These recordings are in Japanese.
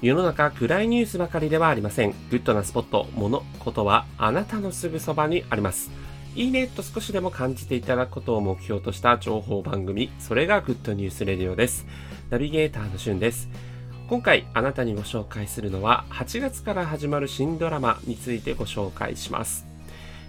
世の中暗いニュースばかりではありません。グッドなスポット、物、ことはあなたのすぐそばにあります。いいねと少しでも感じていただくことを目標とした情報番組、それがグッドニュースレディオです。ナビゲーターのしゅんです。今回あなたにご紹介するのは8月から始まる新ドラマについてご紹介します。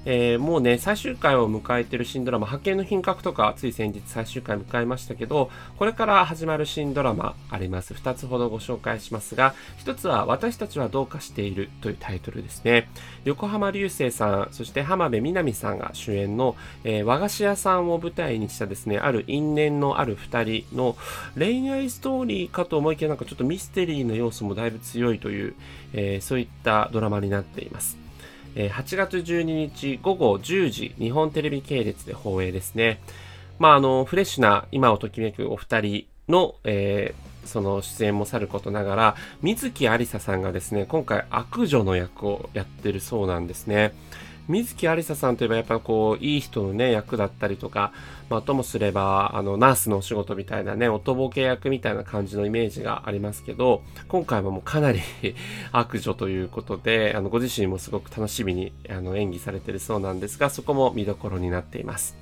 えー、もうね、最終回を迎えている新ドラマ、派遣の品格とか、つい先日最終回迎えましたけど、これから始まる新ドラマあります。2つほどご紹介しますが、1つは、私たちはどうかしているというタイトルですね。横浜流星さん、そして浜辺美波さんが主演の、えー、和菓子屋さんを舞台にしたですね、ある因縁のある2人の恋愛ストーリーかと思いきや、なんかちょっとミステリーの要素もだいぶ強いという、えー、そういったドラマになっています。8月12日午後10時、日本テレビ系列で放映ですね。まあ、あの、フレッシュな今をときめくお二人の、えー、その出演もさることながら、水木有沙さんがですね、今回悪女の役をやってるそうなんですね。水木有沙さんといえばやっぱこう、いい人のね、役だったりとか、まあ、ともすれば、あの、ナースのお仕事みたいなね、おとぼけ役みたいな感じのイメージがありますけど、今回はもうかなり 悪女ということで、あの、ご自身もすごく楽しみに、あの、演技されてるそうなんですが、そこも見どころになっています。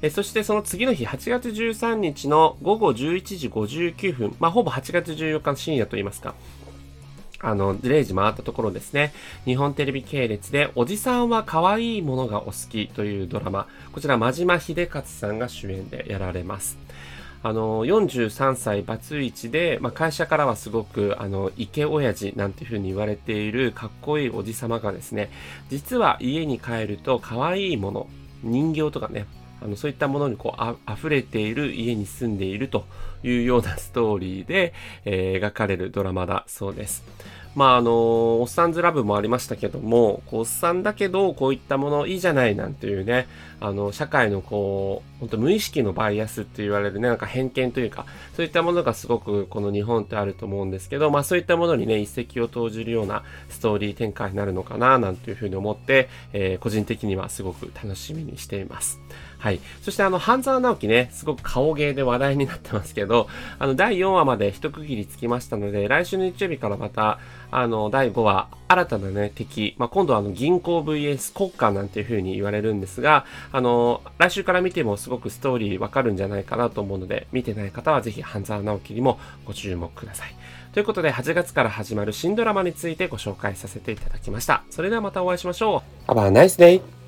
えそしてその次の日、8月13日の午後11時59分、まあ、ほぼ8月14日の深夜といいますか、あの、0時回ったところですね。日本テレビ系列で、おじさんは可愛いものがお好きというドラマ。こちら、真島秀勝さんが主演でやられます。あの、43歳バツイチで、まあ、会社からはすごく、あの、イケオヤジなんていう風に言われているかっこいいおじさまがですね、実は家に帰ると可愛いもの、人形とかね、あのそういったものにこうあ溢れている家に住んでいるというようなストーリーで、えー、描かれるドラマだそうです。まああの、おっさんずラブもありましたけども、こうおっさんだけど、こういったものいいじゃないなんていうね、あの、社会のこう、本当無意識のバイアスって言われるね、なんか偏見というか、そういったものがすごくこの日本ってあると思うんですけど、まあそういったものにね、一石を投じるようなストーリー展開になるのかな、なんていうふうに思って、えー、個人的にはすごく楽しみにしています。はい。そしてあの、半沢直樹ね、すごく顔芸で話題になってますけど、あの、第4話まで一区切りつきましたので、来週の日曜日からまた、あの、第5話、新たなね、敵、まあ、今度はあの、銀行 VS 国家なんていう風に言われるんですが、あの、来週から見てもすごくストーリーわかるんじゃないかなと思うので、見てない方はぜひ半沢直樹にもご注目ください。ということで、8月から始まる新ドラマについてご紹介させていただきました。それではまたお会いしましょう。Have a nice day!